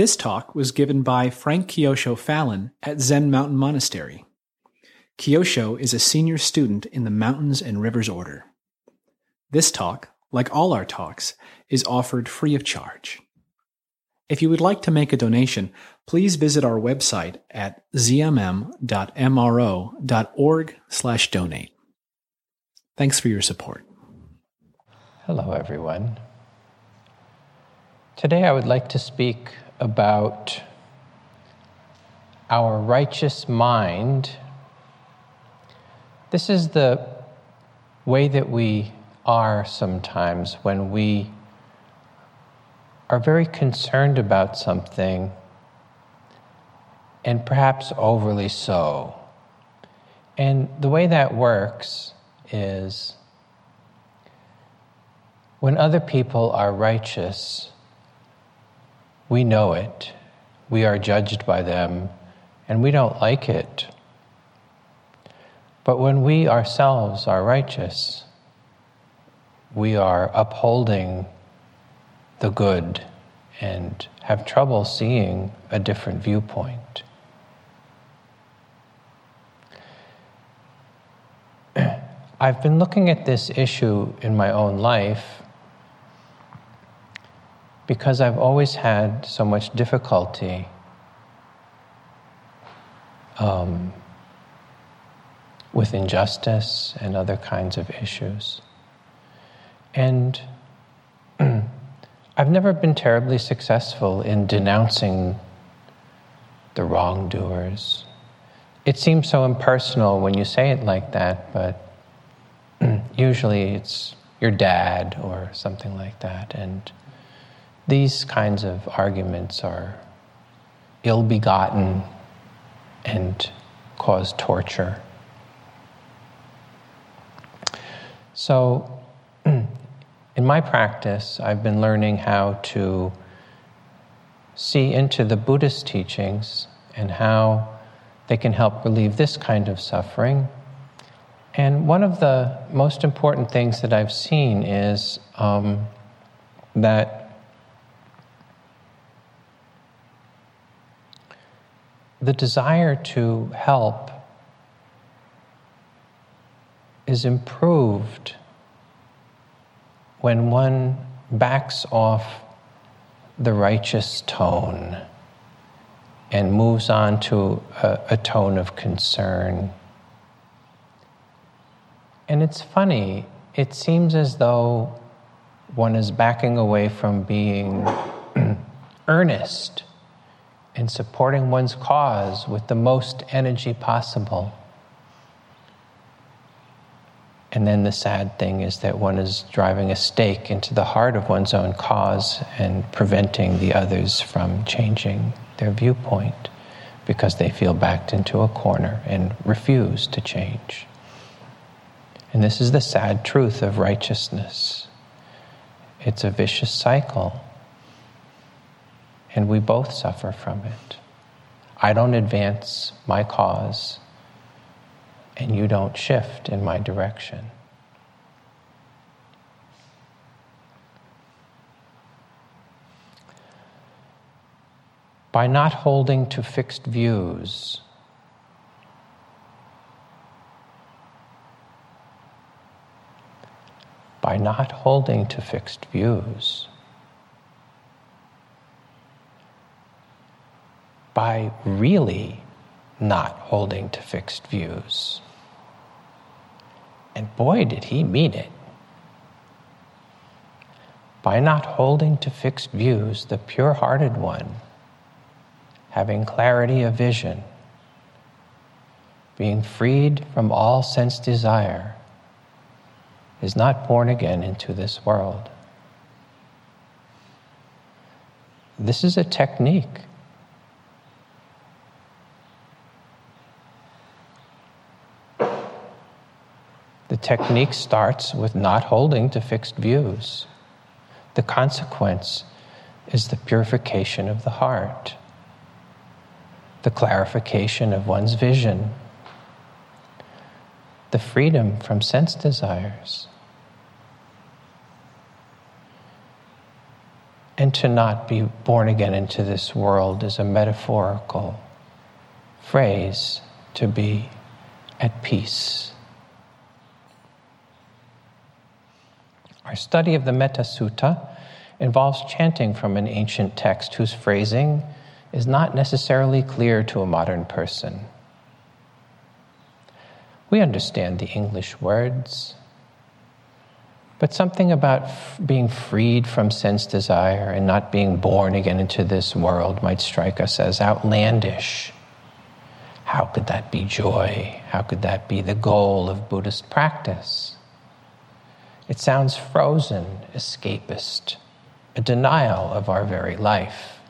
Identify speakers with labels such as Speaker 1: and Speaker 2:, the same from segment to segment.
Speaker 1: This talk was given by Frank Kyosho Fallon at Zen Mountain Monastery. Kyosho is a senior student in the Mountains and Rivers Order. This talk, like all our talks, is offered free of charge. If you would like to make a donation, please visit our website at zmm.mro.org/donate. Thanks for your support.
Speaker 2: Hello everyone. Today I would like to speak about our righteous mind. This is the way that we are sometimes when we are very concerned about something, and perhaps overly so. And the way that works is when other people are righteous, we know it, we are judged by them, and we don't like it. But when we ourselves are righteous, we are upholding the good and have trouble seeing a different viewpoint. I've been looking at this issue in my own life because I've always had so much difficulty um, with injustice and other kinds of issues. And I've never been terribly successful in denouncing the wrongdoers. It seems so impersonal when you say it like that, but usually it's your dad or something like that. And these kinds of arguments are ill begotten and cause torture. So, in my practice, I've been learning how to see into the Buddhist teachings and how they can help relieve this kind of suffering. And one of the most important things that I've seen is um, that the desire to help is improved when one backs off the righteous tone and moves on to a, a, tone of concern. And it's funny, it seems as though one is backing away from being earnest in supporting one's cause with the most energy possible. And then the sad thing is that one is driving a stake into the heart of one's own cause and preventing the others from changing their viewpoint because they feel backed into a corner and refuse to change. And this is the sad truth of righteousness. It's a vicious cycle, and we both suffer from it. I don't advance my cause and you don't shift in my direction. By not holding to fixed views, by not holding to fixed views, by really not holding to fixed views. And boy, did he mean it. By not holding to fixed views, the pure hearted one, having clarity of vision, being freed from all sense desire, is not born again into this world. This is a technique. Technique starts with not holding to fixed views. The consequence is the purification of the heart, the clarification of one's vision, the freedom from sense desires. And to not be born again into this world is a metaphorical phrase to be at peace. Our study of the Metta Sutta involves chanting from an ancient text whose phrasing is not necessarily clear to a modern person. We understand the English words, but something about f- being freed from sense desire and not being born again into this world might strike us as outlandish. How could that be joy? How could that be the goal of Buddhist practice? It sounds frozen, escapist, a denial of our very life.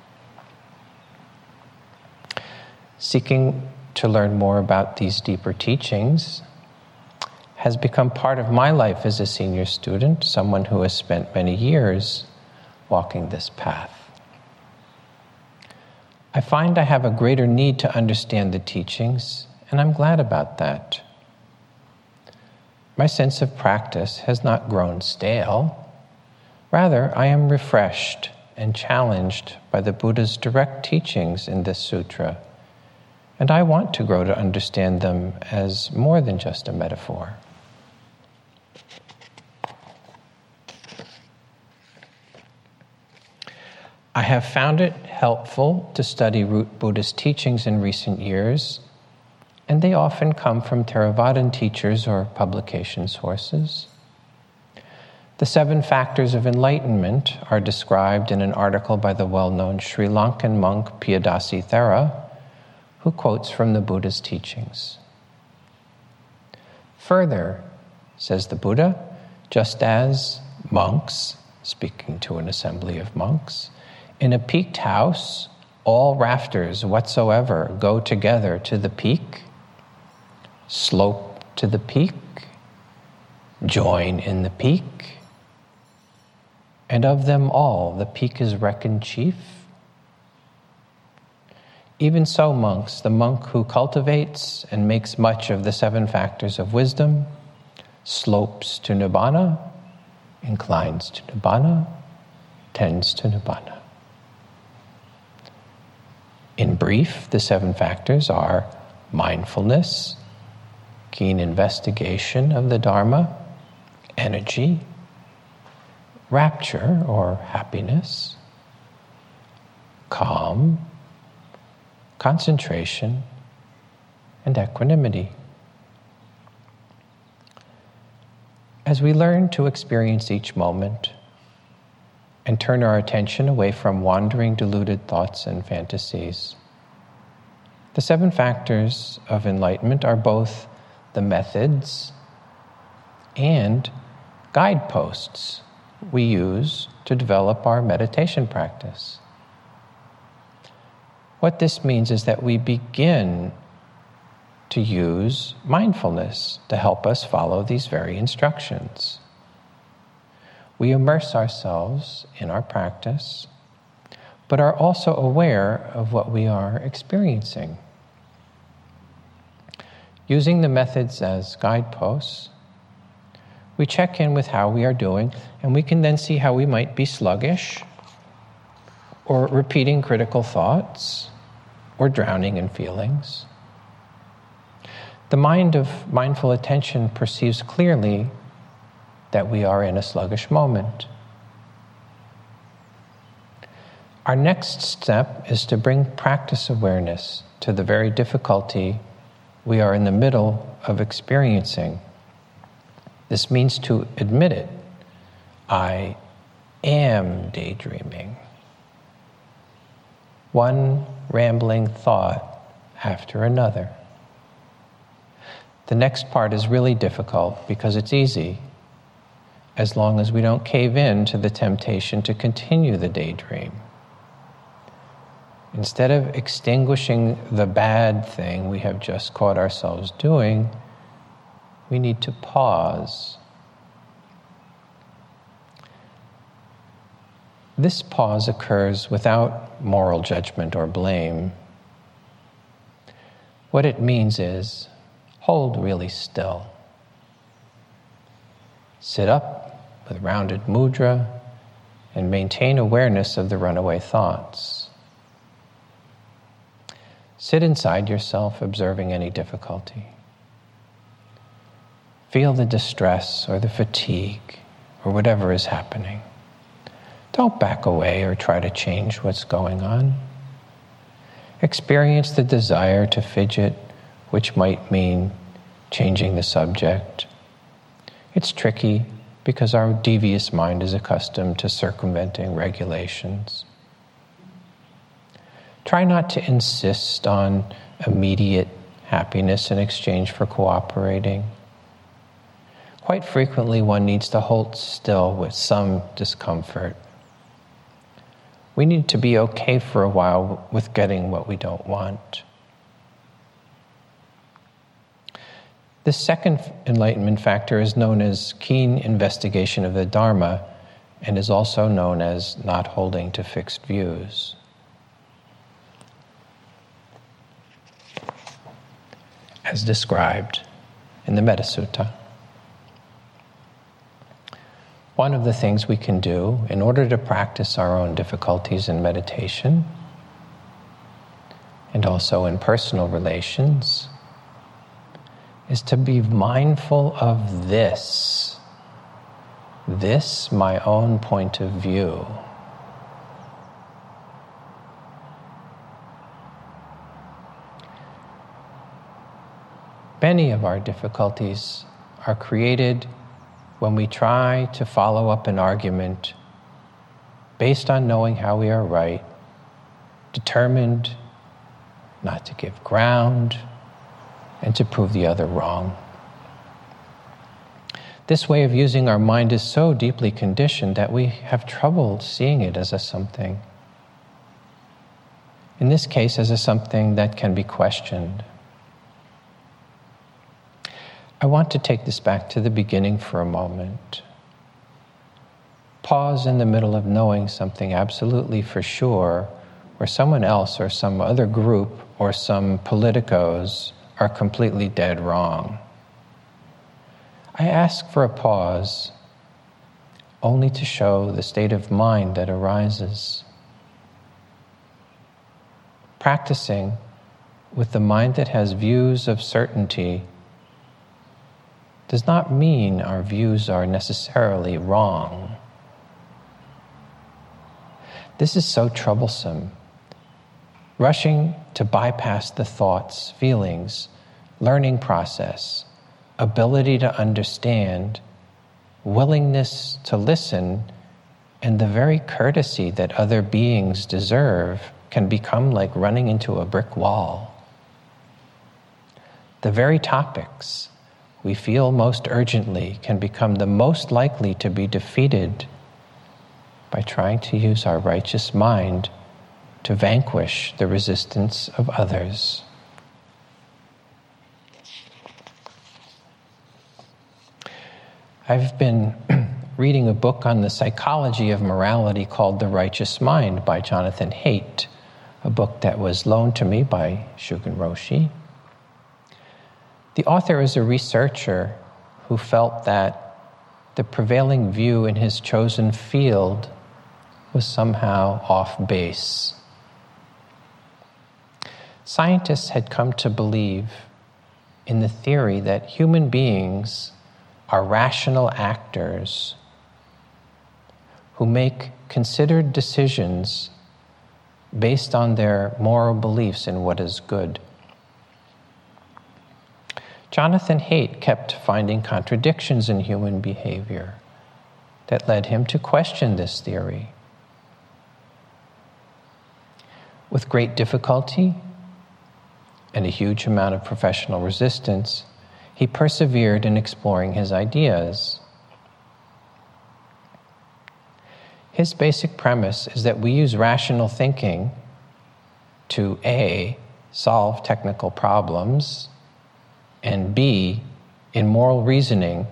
Speaker 2: Seeking to learn more about these deeper teachings has become part of my life as a senior student, someone who has spent many years walking this path. I find I have a greater need to understand the teachings, and I'm glad about that. My sense of practice has not grown stale. Rather, I am refreshed and challenged by the Buddha's direct teachings in this sutra and I want to grow to understand them as more than just a metaphor. I have found it helpful to study root Buddhist teachings in recent years, and they often come from Theravadan teachers or publication sources. The seven factors of enlightenment are described in an article by the well known Sri Lankan monk Piyadasi Thera who quotes from the Buddha's teachings. Further, says the Buddha, just as monks, speaking to an assembly of monks, in a peaked house, all rafters whatsoever go together to the peak, slope to the peak, join in the peak, and of them all the peak is reckoned chief even so, monks, the monk who cultivates and makes much of the seven factors of wisdom, slopes to nibbana, inclines to nibbana, tends to nibbana. In brief, the seven factors are mindfulness, keen investigation of the Dharma, energy, rapture or happiness, calm, concentration, and equanimity. As we learn to experience each moment and turn our attention away from wandering, deluded thoughts and fantasies, the seven factors of enlightenment are both the methods and guideposts we use to develop our meditation practice. What this means is that we begin to use mindfulness to help us follow these very instructions. We immerse ourselves in our practice, but are also aware of what we are experiencing. Using the methods as guideposts, we check in with how we are doing, and we can then see how we might be sluggish or repeating critical thoughts or drowning in feelings. The mind of mindful attention perceives clearly that we are in a sluggish moment. Our next step is to bring practice awareness to the very difficulty we are in the middle of experiencing. This means to admit it. I am daydreaming one rambling thought after another. The next part is really difficult because it's easy as long as we don't cave in to the temptation to continue the daydream. Instead of extinguishing the bad thing we have just caught ourselves doing, we need to pause This pause occurs without moral judgment or blame. What it means is hold really still. Sit up with rounded mudra and maintain awareness of the runaway thoughts. Sit inside yourself, observing any difficulty. Feel the distress or the fatigue or whatever is happening. Don't back away or try to change what's going on. Experience the desire to fidget, which might mean changing the subject. It's tricky because our devious mind is accustomed to circumventing regulations. Try not to insist on immediate happiness in exchange for cooperating. Quite frequently, one needs to hold still with some discomfort. We need to be okay for a while with getting what we don't want. The second enlightenment factor is known as keen investigation of the Dharma and is also known as not holding to fixed views. As described in the Metta Sutta. One of the things we can do in order to practice our own difficulties in meditation and also in personal relations is to be mindful of this, this, my own point of view. Many of our difficulties are created when we try to follow up an argument based on knowing how we are right, determined not to give ground and to prove the other wrong. This way of using our mind is so deeply conditioned that we have trouble seeing it as a something. In this case, as a something that can be questioned. I want to take this back to the beginning for a moment. Pause in the middle of knowing something absolutely for sure, where someone else or some other group or some politicos are completely dead wrong. I ask for a pause only to show the state of mind that arises. Practicing with the mind that has views of certainty does not mean our views are necessarily wrong. This is so troublesome. Rushing to bypass the thoughts, feelings, learning process, ability to understand, willingness to listen, and the very courtesy that other beings deserve can become like running into a brick wall. The very topics we feel most urgently can become the most likely to be defeated by trying to use our righteous mind to vanquish the resistance of others. I've been reading a book on the psychology of morality called The Righteous Mind by Jonathan Haidt, a book that was loaned to me by Shugen Roshi. The author is a researcher who felt that the prevailing view in his chosen field was somehow off base. Scientists had come to believe in the theory that human beings are rational actors who make considered decisions based on their moral beliefs in what is good. Jonathan Haidt kept finding contradictions in human behavior that led him to question this theory. With great difficulty and a huge amount of professional resistance, he persevered in exploring his ideas. His basic premise is that we use rational thinking to A, solve technical problems, and B, in moral reasoning,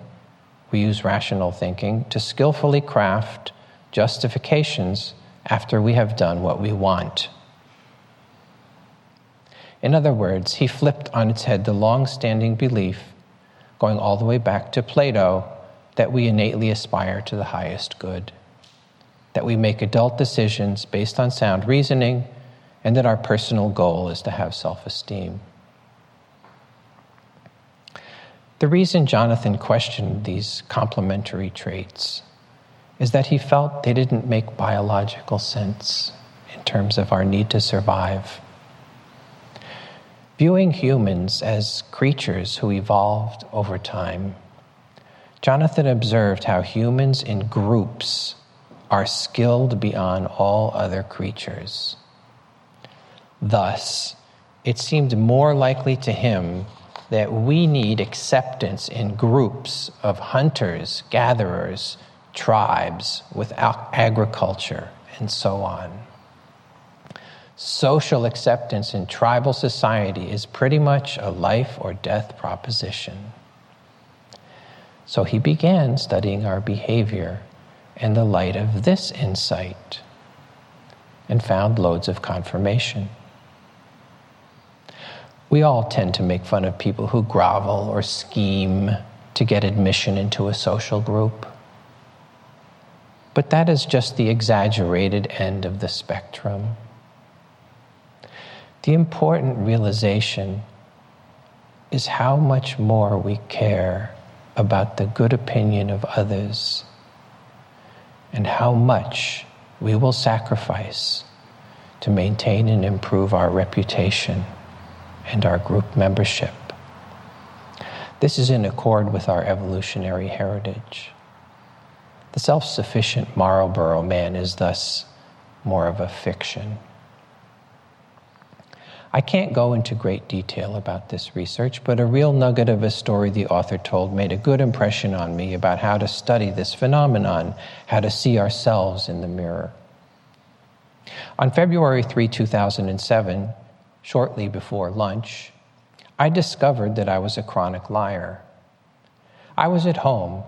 Speaker 2: we use rational thinking to skillfully craft justifications after we have done what we want. In other words, he flipped on its head the long standing belief, going all the way back to Plato, that we innately aspire to the highest good, that we make adult decisions based on sound reasoning, and that our personal goal is to have self esteem. The reason Jonathan questioned these complementary traits is that he felt they didn't make biological sense in terms of our need to survive. Viewing humans as creatures who evolved over time, Jonathan observed how humans in groups are skilled beyond all other creatures. Thus, it seemed more likely to him that we need acceptance in groups of hunters, gatherers, tribes, with agriculture, and so on. Social acceptance in tribal society is pretty much a life or death proposition. So he began studying our behavior in the light of this insight and found loads of confirmation. We all tend to make fun of people who grovel or scheme to get admission into a social group. But that is just the exaggerated end of the spectrum. The important realization is how much more we care about the good opinion of others and how much we will sacrifice to maintain and improve our reputation and our group membership. This is in accord with our evolutionary heritage. The self sufficient Marlboro man is thus more of a fiction. I can't go into great detail about this research, but a real nugget of a story the author told made a good impression on me about how to study this phenomenon, how to see ourselves in the mirror. On February 3, 2007, shortly before lunch, I discovered that I was a chronic liar. I was at home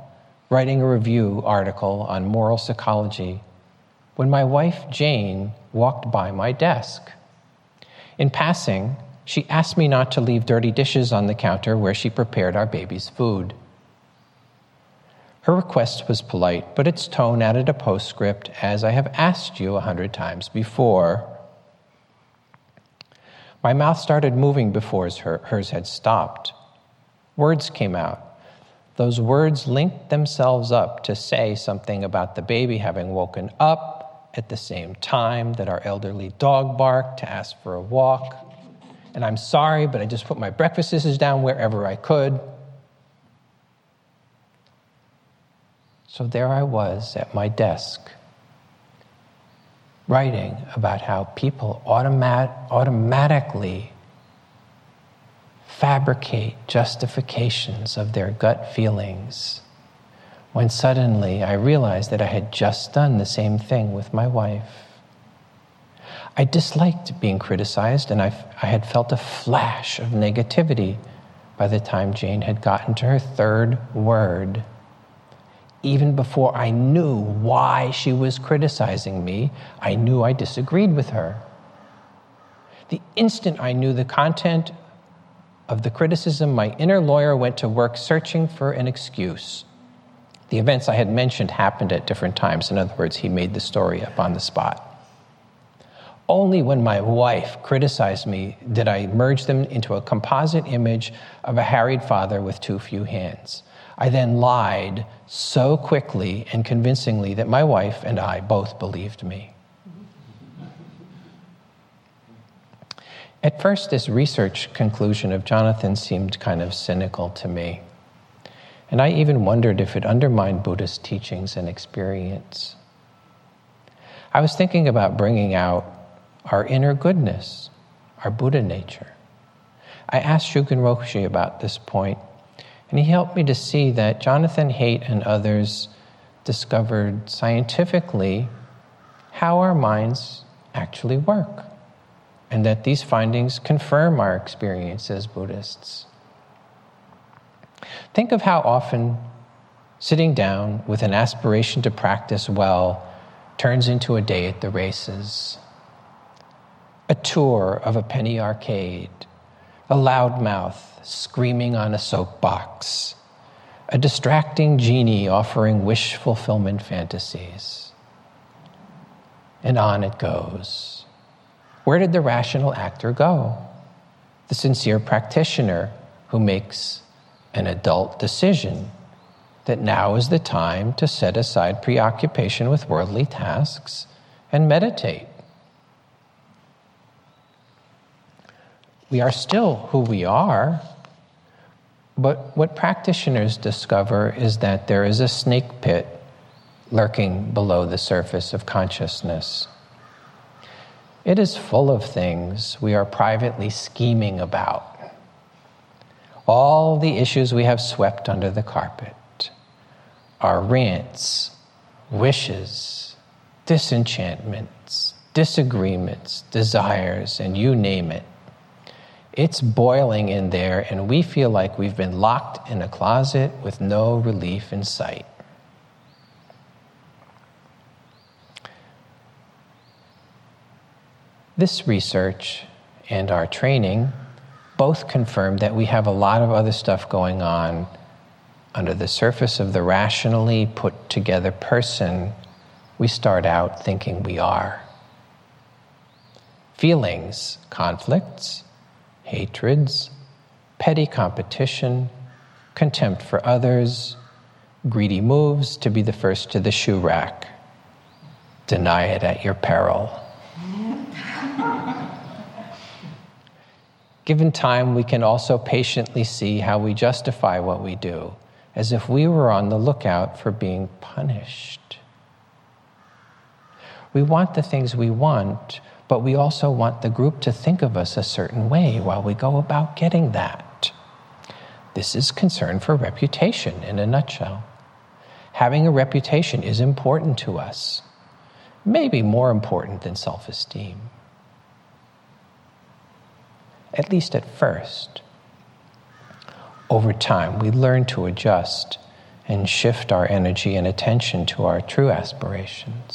Speaker 2: writing a review article on moral psychology when my wife Jane walked by my desk. In passing, she asked me not to leave dirty dishes on the counter where she prepared our baby's food. Her request was polite, but its tone added a postscript, as I have asked you a hundred times before. My mouth started moving before hers had stopped. Words came out. Those words linked themselves up to say something about the baby having woken up at the same time that our elderly dog barked to ask for a walk. And I'm sorry, but I just put my breakfast dishes down wherever I could. So there I was at my desk writing about how people automat- automatically fabricate justifications of their gut feelings when suddenly I realized that I had just done the same thing with my wife. I disliked being criticized, and I, I had felt a flash of negativity by the time Jane had gotten to her third word even before I knew why she was criticizing me, I knew I disagreed with her. The instant I knew the content of the criticism, my inner lawyer went to work searching for an excuse. The events I had mentioned happened at different times. In other words, he made the story up on the spot. Only when my wife criticized me did I merge them into a composite image of a harried father with too few hands. I then lied so quickly and convincingly that my wife and I both believed me. At first, this research conclusion of Jonathan seemed kind of cynical to me. And I even wondered if it undermined Buddhist teachings and experience. I was thinking about bringing out our inner goodness, our Buddha nature. I asked Shugen Roshi about this point, and he helped me to see that Jonathan Haidt and others discovered scientifically how our minds actually work, and that these findings confirm our experience as Buddhists. Think of how often sitting down with an aspiration to practice well turns into a day at the races, a tour of a penny arcade, a loudmouth screaming on a soapbox, a distracting genie offering wish fulfillment fantasies. and on it goes. Where did the rational actor go? The sincere practitioner who makes an adult decision that now is the time to set aside preoccupation with worldly tasks and meditate. We are still who we are, but what practitioners discover is that there is a snake pit lurking below the surface of consciousness. It is full of things we are privately scheming about. All the issues we have swept under the carpet our rants, wishes, disenchantments, disagreements, desires, and you name it. It's boiling in there, and we feel like we've been locked in a closet with no relief in sight. This research and our training both confirm that we have a lot of other stuff going on under the surface of the rationally put together person we start out thinking we are. Feelings, conflicts, hatreds, petty competition, contempt for others, greedy moves to be the first to the shoe rack. Deny it at your peril. Given time, we can also patiently see how we justify what we do, as if we were on the lookout for being punished. We want the things we want, but we also want the group to think of us a certain way while we go about getting that. This is concern for reputation in a nutshell. Having a reputation is important to us, maybe more important than self esteem at least at first. Over time, we learn to adjust and shift our energy and attention to our true aspirations.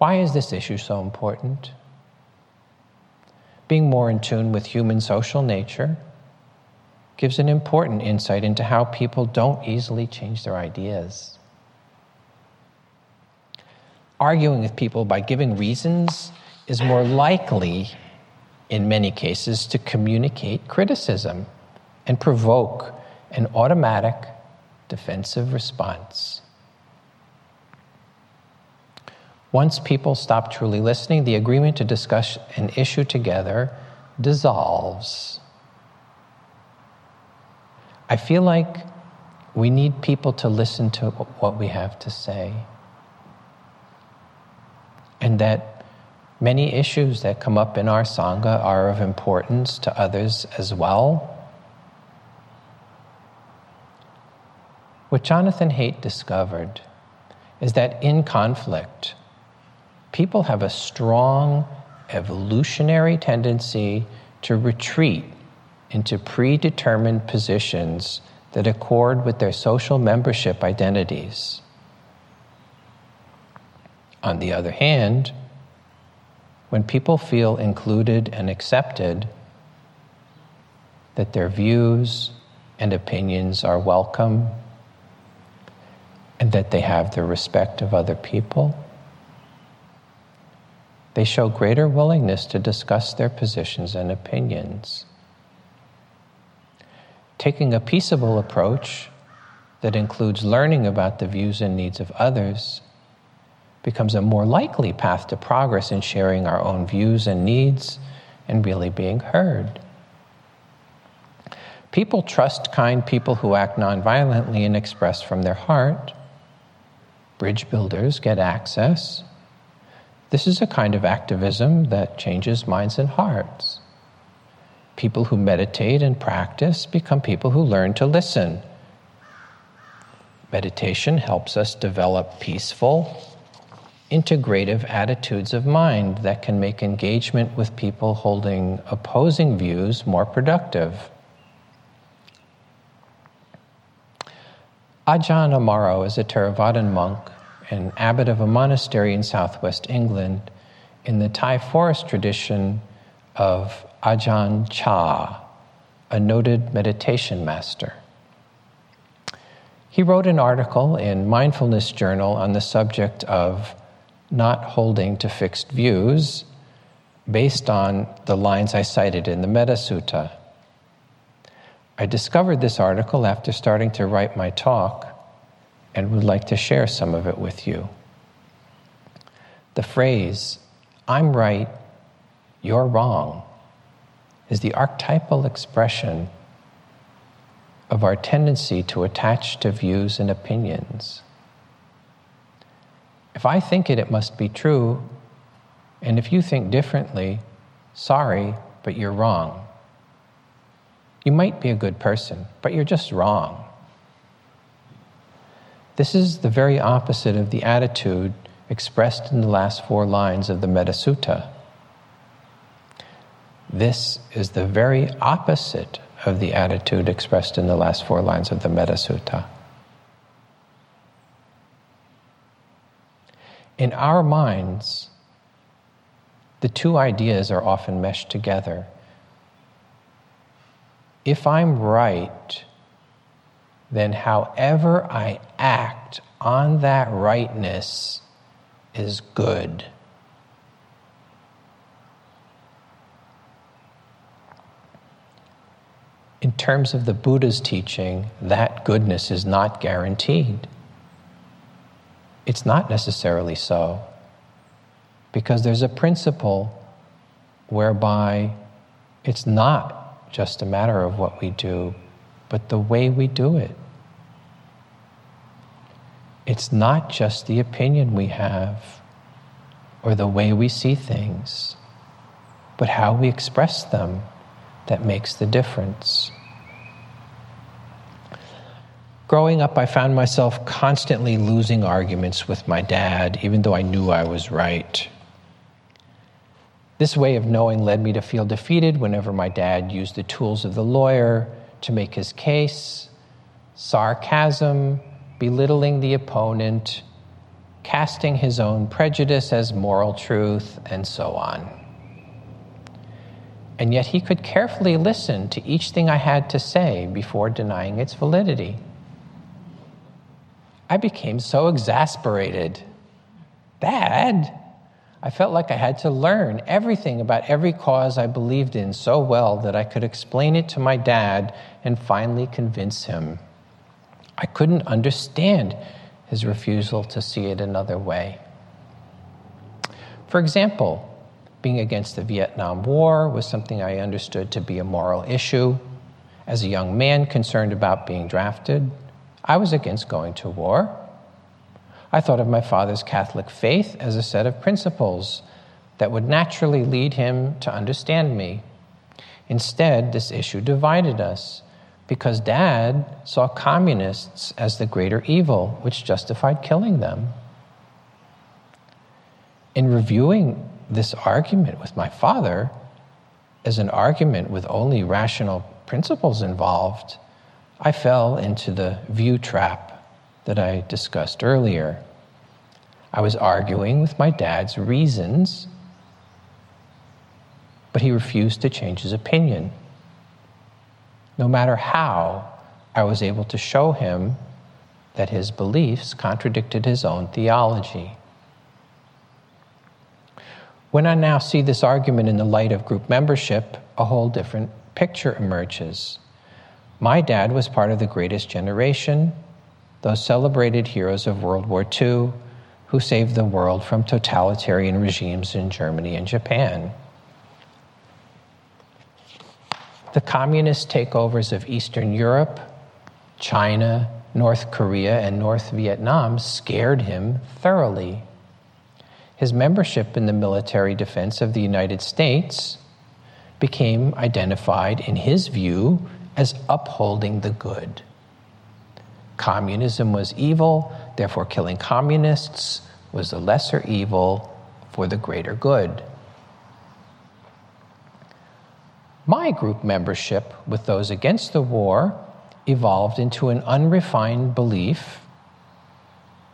Speaker 2: Why is this issue so important? Being more in tune with human social nature gives an important insight into how people don't easily change their ideas. Arguing with people by giving reasons is more likely, in many cases, to communicate criticism and provoke an automatic defensive response. Once people stop truly listening, the agreement to discuss an issue together dissolves. I feel like we need people to listen to what we have to say. And that Many issues that come up in our Sangha are of importance to others as well. What Jonathan Haidt discovered is that in conflict, people have a strong evolutionary tendency to retreat into predetermined positions that accord with their social membership identities. On the other hand, when people feel included and accepted, that their views and opinions are welcome, and that they have the respect of other people, they show greater willingness to discuss their positions and opinions. Taking a peaceable approach that includes learning about the views and needs of others becomes a more likely path to progress in sharing our own views and needs and really being heard. People trust kind people who act nonviolently and express from their heart. Bridge builders get access. This is a kind of activism that changes minds and hearts. People who meditate and practice become people who learn to listen. Meditation helps us develop peaceful, integrative attitudes of mind that can make engagement with people holding opposing views more productive. Ajahn Amaro is a Theravadan monk and abbot of a monastery in southwest England in the Thai forest tradition of Ajahn Chah, a noted meditation master. He wrote an article in Mindfulness Journal on the subject of not holding to fixed views based on the lines I cited in the Metta Sutta. I discovered this article after starting to write my talk and would like to share some of it with you. The phrase, I'm right, you're wrong, is the archetypal expression of our tendency to attach to views and opinions. If I think it, it must be true, and if you think differently, sorry, but you're wrong. You might be a good person, but you're just wrong. This is the very opposite of the attitude expressed in the last four lines of the Metta Sutta. This is the very opposite of the attitude expressed in the last four lines of the Metta Sutta. In our minds, the two ideas are often meshed together. If I'm right, then however I act on that rightness is good. In terms of the Buddha's teaching, that goodness is not guaranteed. It's not necessarily so, because there's a principle whereby it's not just a matter of what we do, but the way we do it. It's not just the opinion we have or the way we see things, but how we express them that makes the difference. Growing up, I found myself constantly losing arguments with my dad, even though I knew I was right. This way of knowing led me to feel defeated whenever my dad used the tools of the lawyer to make his case sarcasm, belittling the opponent, casting his own prejudice as moral truth, and so on and yet he could carefully listen to each thing I had to say before denying its validity. I became so exasperated. Dad, I felt like I had to learn everything about every cause I believed in so well that I could explain it to my dad and finally convince him. I couldn't understand his refusal to see it another way. For example, being against the Vietnam War was something I understood to be a moral issue. As a young man concerned about being drafted, I was against going to war. I thought of my father's Catholic faith as a set of principles that would naturally lead him to understand me. Instead, this issue divided us because dad saw communists as the greater evil, which justified killing them. In reviewing this argument with my father as an argument with only rational principles involved, I fell into the view trap that I discussed earlier. I was arguing with my dad's reasons, but he refused to change his opinion. No matter how I was able to show him that his beliefs contradicted his own theology. When I now see this argument in the light of group membership, a whole different picture emerges. My dad was part of the greatest generation, those celebrated heroes of World War II who saved the world from totalitarian regimes in Germany and Japan. The communist takeovers of Eastern Europe, China, North Korea, and North Vietnam scared him thoroughly his membership in the military defense of the United States became identified, in his view, as upholding the good. Communism was evil, therefore, killing communists was the lesser evil for the greater good. My group membership with those against the war evolved into an unrefined belief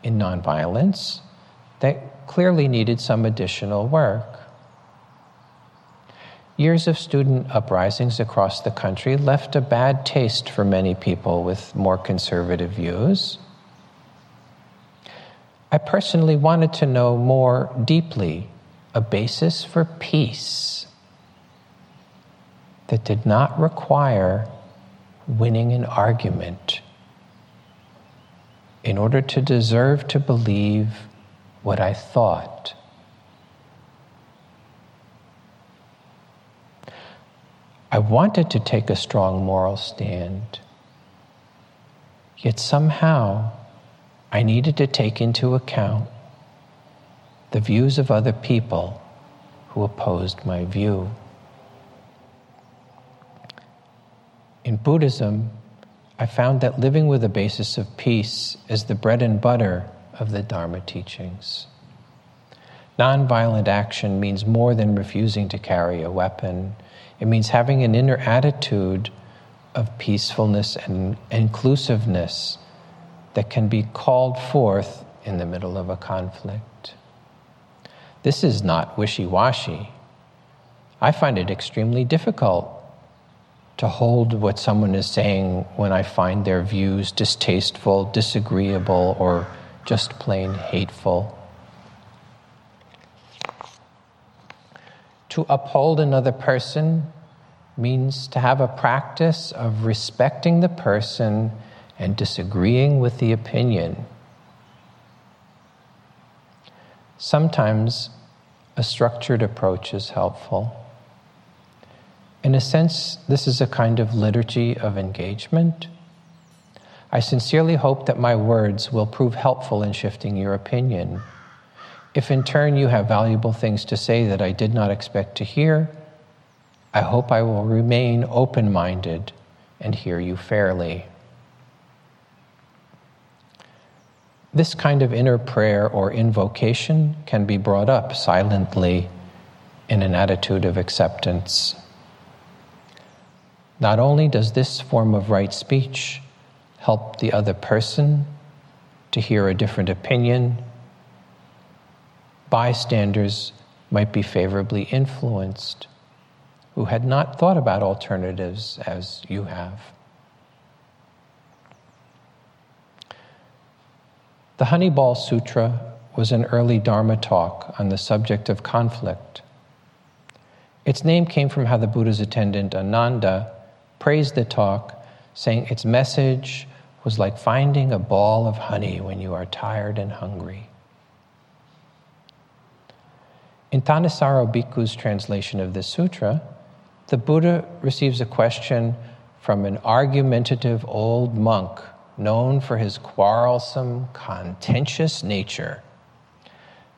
Speaker 2: in nonviolence that clearly needed some additional work. Years of student uprisings across the country left a bad taste for many people with more conservative views. I personally wanted to know more deeply a basis for peace that did not require winning an argument in order to deserve to believe what I thought. I wanted to take a strong moral stand, yet somehow I needed to take into account the views of other people who opposed my view. In Buddhism, I found that living with a basis of peace is the bread and butter of the Dharma teachings. Nonviolent action means more than refusing to carry a weapon. It means having an inner attitude of peacefulness and inclusiveness that can be called forth in the middle of a conflict. This is not wishy washy. I find it extremely difficult to hold what someone is saying when I find their views distasteful, disagreeable, or just plain hateful. To uphold another person means to have a practice of respecting the person and disagreeing with the opinion. Sometimes a structured approach is helpful. In a sense, this is a kind of liturgy of engagement. I sincerely hope that my words will prove helpful in shifting your opinion. If in turn you have valuable things to say that I did not expect to hear, I hope I will remain open minded and hear you fairly. This kind of inner prayer or invocation can be brought up silently in an attitude of acceptance. Not only does this form of right speech help the other person to hear a different opinion, bystanders might be favorably influenced who had not thought about alternatives as you have. The Honeyball Sutra was an early Dharma talk on the subject of conflict. Its name came from how the Buddha's attendant Ananda praised the talk, saying its message was like finding a ball of honey when you are tired and hungry. In Thanissaro Bhikkhu's translation of this sutra, the Buddha receives a question from an argumentative old monk known for his quarrelsome, contentious nature.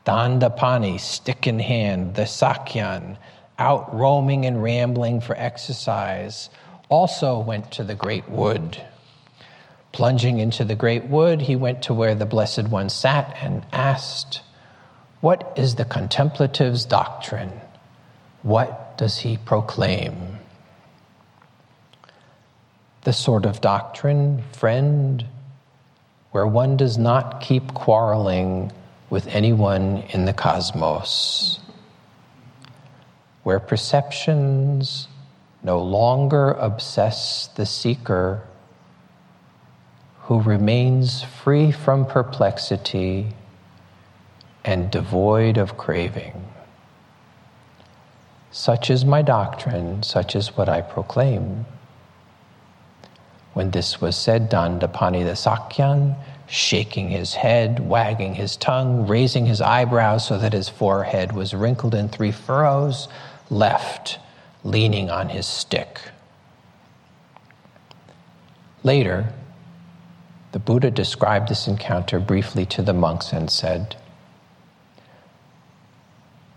Speaker 2: Dandapani, stick in hand, the Sakyan, out roaming and rambling for exercise, also went to the great wood. Plunging into the great wood, he went to where the Blessed One sat and asked, What is the contemplative's doctrine? What does he proclaim? the sort of doctrine, friend, where one does not keep quarreling with anyone in the cosmos, where perceptions no longer obsess the seeker who remains free from perplexity and devoid of craving. Such is my doctrine, such is what I proclaim. When this was said, Dandapani the Sakyan, shaking his head, wagging his tongue, raising his eyebrows so that his forehead was wrinkled in three furrows, left, leaning on his stick. Later, the Buddha described this encounter briefly to the monks and said,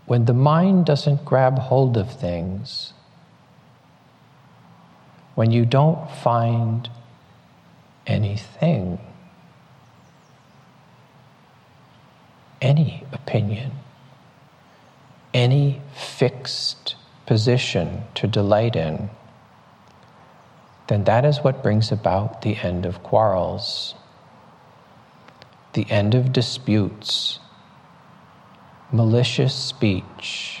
Speaker 2: When the mind doesn't grab hold of things, when you don't find anything, any opinion, any fixed position to delight in, then that is what brings about the end of quarrels, the end of disputes, malicious speech,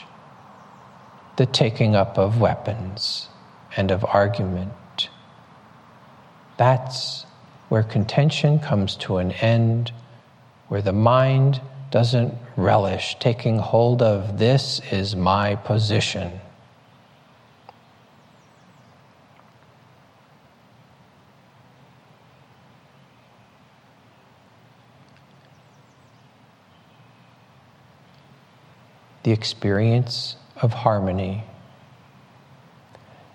Speaker 2: the taking up of weapons and of argument. That's where contention comes to an end, where the mind doesn't relish taking hold of this is my position. The experience of harmony.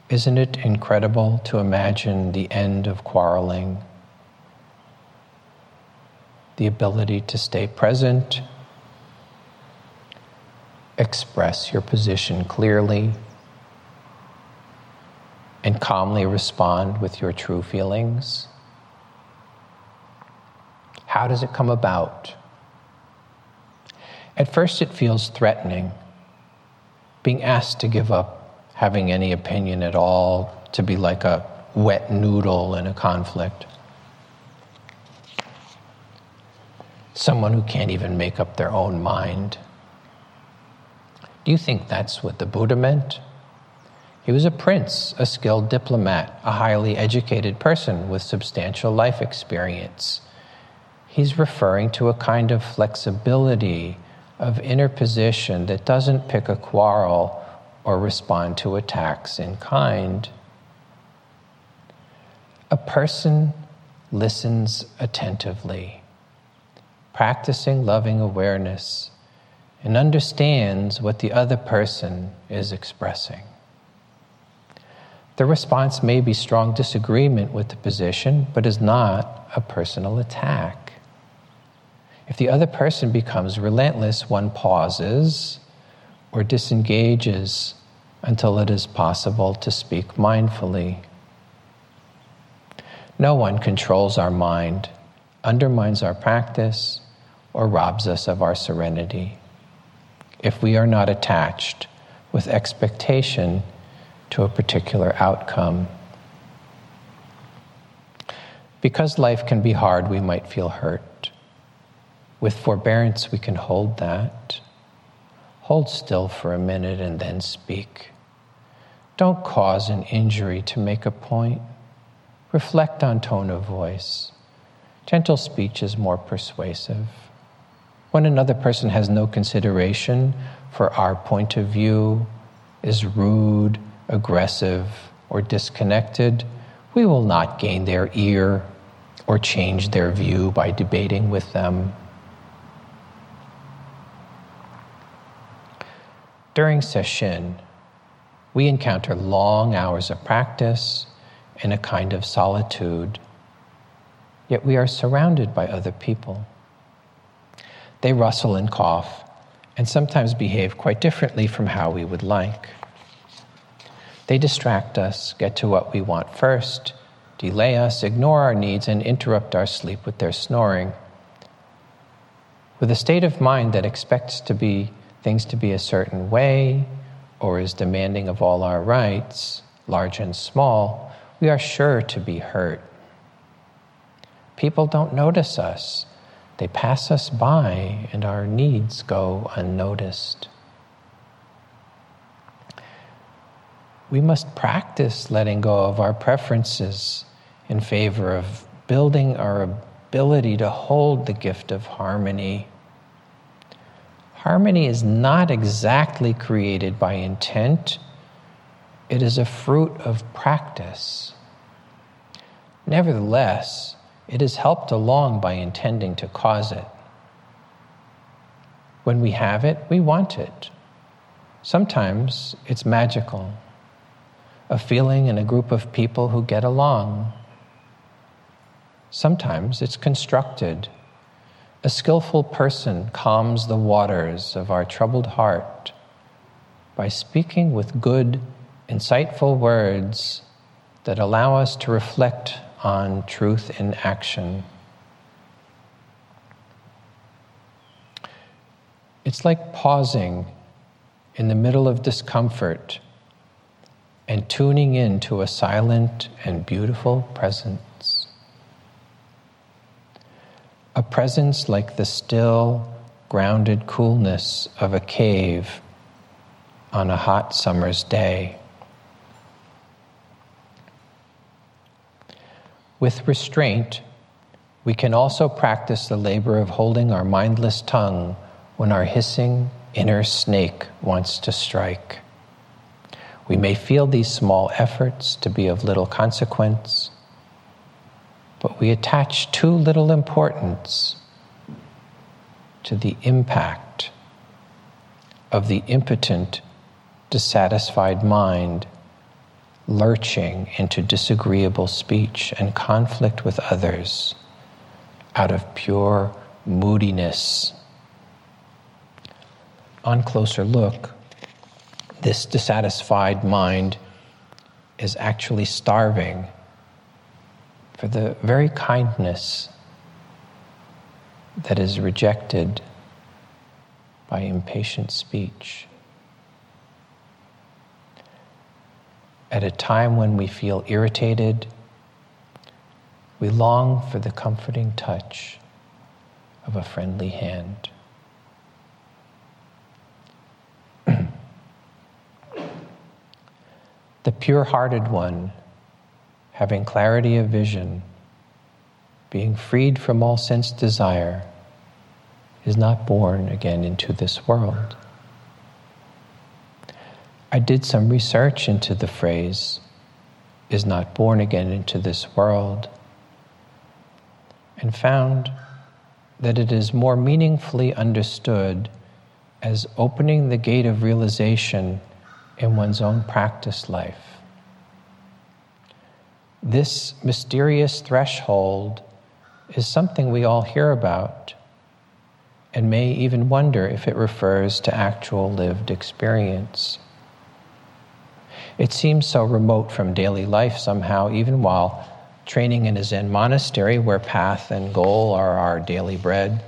Speaker 2: Isn't it incredible to imagine the end of quarreling? The ability to stay present, express your position clearly, and calmly respond with your true feelings. How does it come about? At first, it feels threatening being asked to give up having any opinion at all, to be like a wet noodle in a conflict. Someone who can't even make up their own mind. Do you think that's what the Buddha meant? He was a prince, a skilled diplomat, a highly educated person with substantial life experience. He's referring to a kind of flexibility of inner position that doesn't pick a quarrel or respond to attacks in kind. A person listens attentively, practicing loving awareness, and understands what the other person is expressing. The response may be strong disagreement with the position, but is not a personal attack. If the other person becomes relentless, one pauses or disengages until it is possible to speak mindfully. No one controls our mind, undermines our practice, or robs us of our serenity if we are not attached with expectation to a particular outcome. Because life can be hard, we might feel hurt. With forbearance, we can hold that. Hold still for a minute and then speak. Don't cause an injury to make a point. Reflect on tone of voice. Gentle speech is more persuasive. When another person has no consideration for our point of view, is rude, aggressive, or disconnected, we will not gain their ear or change their view by debating with them. During sesshin, we encounter long hours of practice in a kind of solitude, yet we are surrounded by other people. They rustle and cough, and sometimes behave quite differently from how we would like. They distract us, get to what we want first, delay us, ignore our needs, and interrupt our sleep with their snoring. With a state of mind that expects to be things to be a certain way or is demanding of all our rights, large and small, we are sure to be hurt. People don't notice us. They pass us by and our needs go unnoticed. We must practice letting go of our preferences in favor of building our ability to hold the gift of harmony Harmony is not exactly created by intent, it is a fruit of practice. Nevertheless, it is helped along by intending to cause it. When we have it, we want it. Sometimes it's magical, a feeling in a group of people who get along. Sometimes it's constructed a skillful person calms the waters of our troubled heart by speaking with good, insightful words that allow us to reflect on truth in action. It's like pausing in the middle of discomfort and tuning into a silent and beautiful presence. A presence like the still, grounded coolness of a cave on a hot summer's day. With restraint, we can also practice the labor of holding our mindless tongue when our hissing inner snake wants to strike. We may feel these small efforts to be of little consequence, but we attach too little importance to the impact of the impotent, dissatisfied mind lurching into disagreeable speech and conflict with others out of pure moodiness. On closer look, this dissatisfied mind is actually starving for the very kindness that is rejected by impatient speech. At a time when we feel irritated, we long for the comforting touch of a friendly hand. the pure hearted one, having clarity of vision, being freed from all sense desire, is not born again into this world. I did some research into the phrase, is not born again into this world, and found that it is more meaningfully understood as opening the gate of realization in one's own practice life. This mysterious threshold is something we all hear about and may even wonder if it refers to actual lived experience. It seems so remote from daily life somehow, even while training in a Zen monastery where path and goal are our daily bread.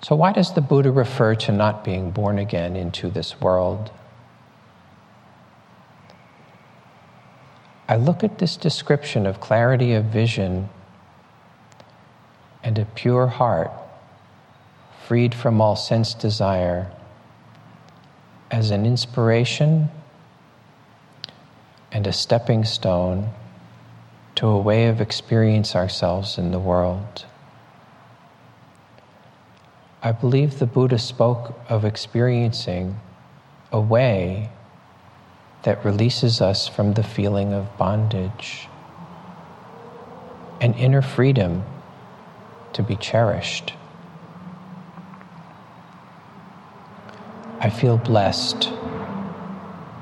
Speaker 2: So, why does the Buddha refer to not being born again into this world? I look at this description of clarity of vision and a pure heart, freed from all sense desire, as an inspiration and a stepping stone to a way of experience ourselves in the world. I believe the Buddha spoke of experiencing a way that releases us from the feeling of bondage, an inner freedom to be cherished. I feel blessed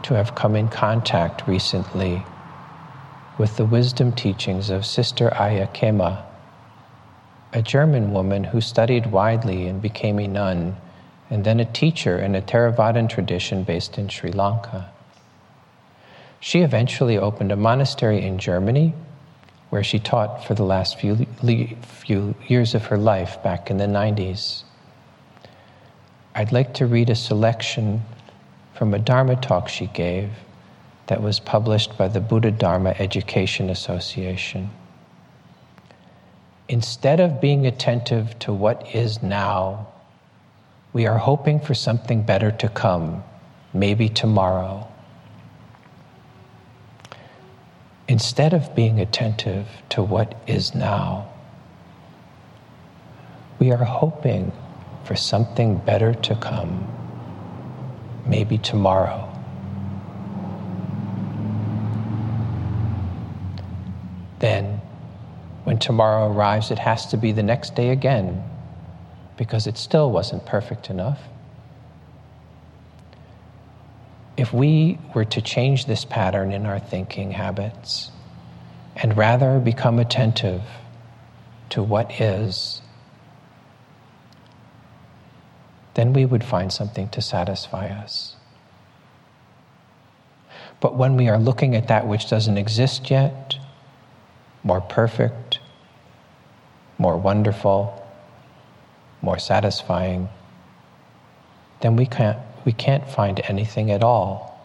Speaker 2: to have come in contact recently with the wisdom teachings of Sister Ayya Khema, a German woman who studied widely and became a nun, and then a teacher in a Theravadan tradition based in Sri Lanka. She eventually opened a monastery in Germany where she taught for the last few, few years of her life back in the 90s. I'd like to read a selection from a Dharma talk she gave that was published by the Buddha Dharma Education Association. Instead of being attentive to what is now, we are hoping for something better to come, maybe tomorrow. Instead of being attentive to what is now, we are hoping for something better to come maybe tomorrow. Then, when tomorrow arrives, it has to be the next day again because it still wasn't perfect enough. If we were to change this pattern in our thinking habits and rather become attentive to what is, then we would find something to satisfy us. But when we are looking at that which doesn't exist yet, more perfect, more wonderful, more satisfying, then we can't, we can't find anything at all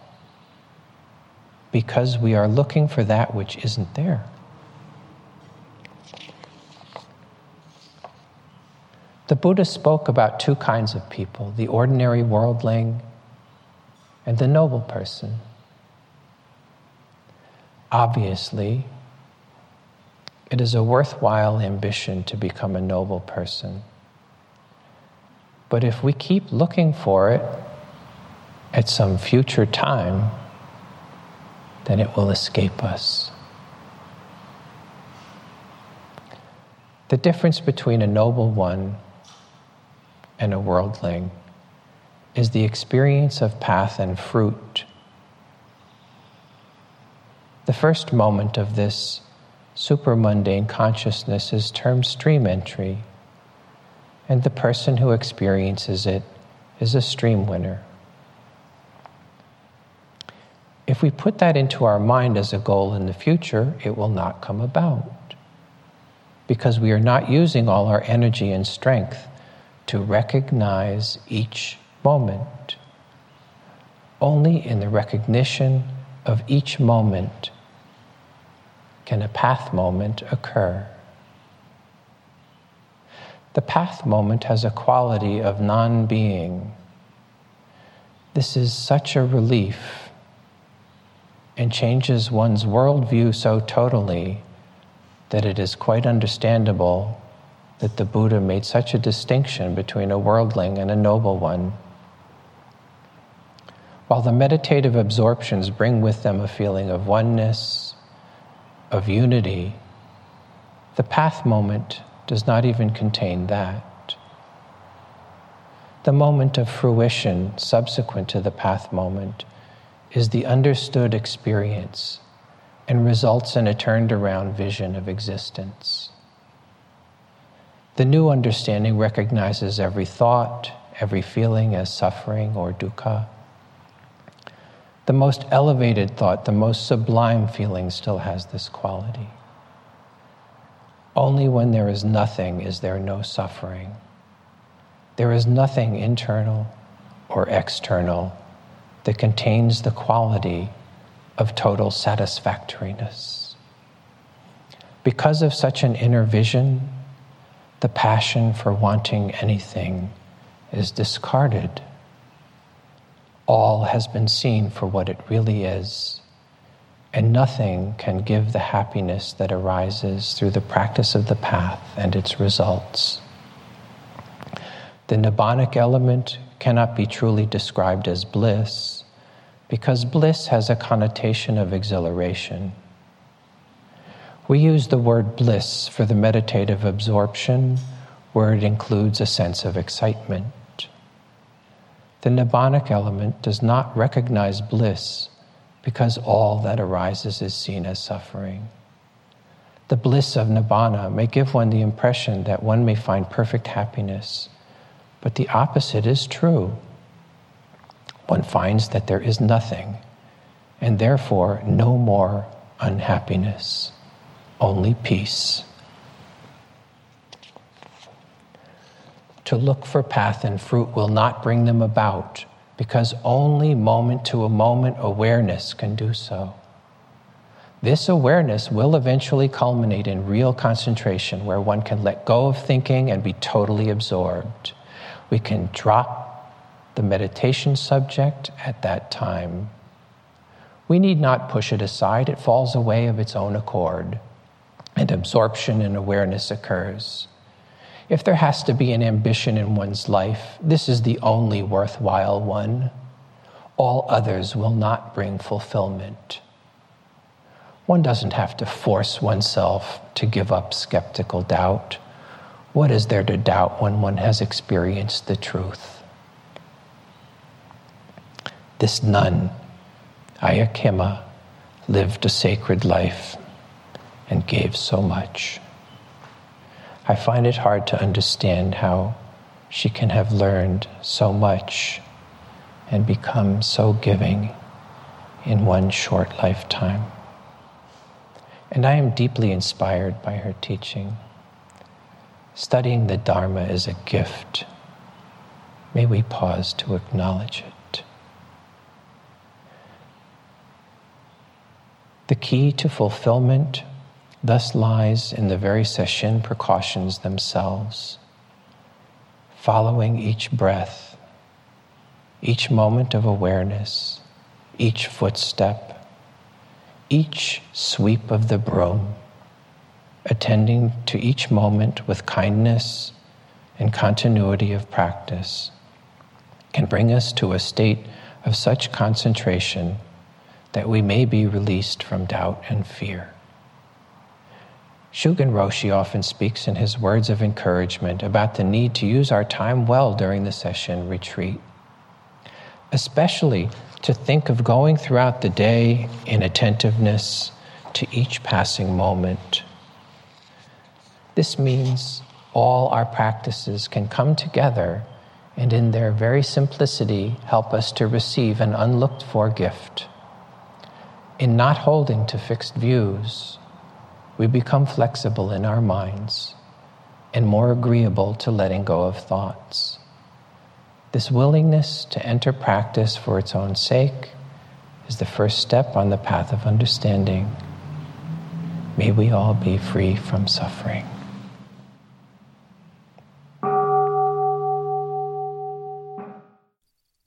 Speaker 2: because we are looking for that which isn't there. The Buddha spoke about two kinds of people the ordinary worldling and the noble person. Obviously, it is a worthwhile ambition to become a noble person. But if we keep looking for it at some future time, then it will escape us. The difference between a noble one and a worldling is the experience of path and fruit. The first moment of this supramundane consciousness is termed stream entry, and the person who experiences it is a stream winner. If we put that into our mind as a goal in the future, it will not come about because we are not using all our energy and strength to recognize each moment. Only in the recognition of each moment can a path moment occur. The path moment has a quality of non being. This is such a relief and changes one's worldview so totally that it is quite understandable that the Buddha made such a distinction between a worldling and a noble one. While the meditative absorptions bring with them a feeling of oneness, of unity, the path moment does not even contain that. The moment of fruition subsequent to the path moment is the understood experience and results in a turned around vision of existence. The new understanding recognizes every thought, every feeling as suffering or dukkha. The most elevated thought, the most sublime feeling, still has this quality. Only when there is nothing is there no suffering. There is nothing internal or external that contains the quality of total satisfactoriness. Because of such an inner vision, the passion for wanting anything is discarded. All has been seen for what it really is, and nothing can give the happiness that arises through the practice of the path and its results. The Nibbanic element cannot be truly described as bliss because bliss has a connotation of exhilaration. We use the word bliss for the meditative absorption where it includes a sense of excitement. The Nibbanic element does not recognize bliss because all that arises is seen as suffering. The bliss of Nibbana may give one the impression that one may find perfect happiness, but the opposite is true one finds that there is nothing, and therefore no more unhappiness, only peace. To look for path and fruit will not bring them about because only moment to a moment awareness can do so. This awareness will eventually culminate in real concentration where one can let go of thinking and be totally absorbed. We can drop the meditation subject at that time. We need not push it aside, it falls away of its own accord, and absorption and awareness occurs. If there has to be an ambition in one's life, this is the only worthwhile one. All others will not bring fulfillment. One doesn't have to force oneself to give up skeptical doubt. What is there to doubt when one has experienced the truth? This nun, Ayya Khema, lived a sacred life and gave so much. I find it hard to understand how she can have learned so much and become so giving in one short lifetime. And I am deeply inspired by her teaching. Studying the Dharma is a gift. May we pause to acknowledge it. The key to fulfillment thus lies in the very sesshin precautions themselves, following each breath, each moment of awareness, each footstep, each sweep of the broom, attending to each moment with kindness and continuity of practice, can bring us to a state of such concentration that we may be released from doubt and fear. Shugen Roshi often speaks in his words of encouragement about the need to use our time well during the sesshin retreat, especially to think of going throughout the day in attentiveness to each passing moment. This means all our practices can come together and, in their very simplicity, help us to receive an unlooked for gift. In not holding to fixed views, we become flexible in our minds and more agreeable to letting go of thoughts. This willingness to enter practice for its own sake is the first step on the path of understanding. May we all be free from suffering.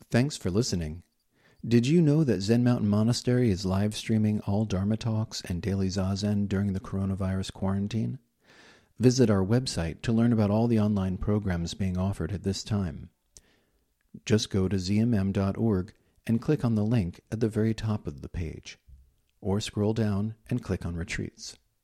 Speaker 3: Thanks for listening. Did you know that Zen Mountain Monastery is live streaming all Dharma talks and daily Zazen during the coronavirus quarantine? Visit our website to learn about all the online programs being offered at this time. Just go to zmm.org and click on the link at the very top of the page, or scroll down and click on Retreats.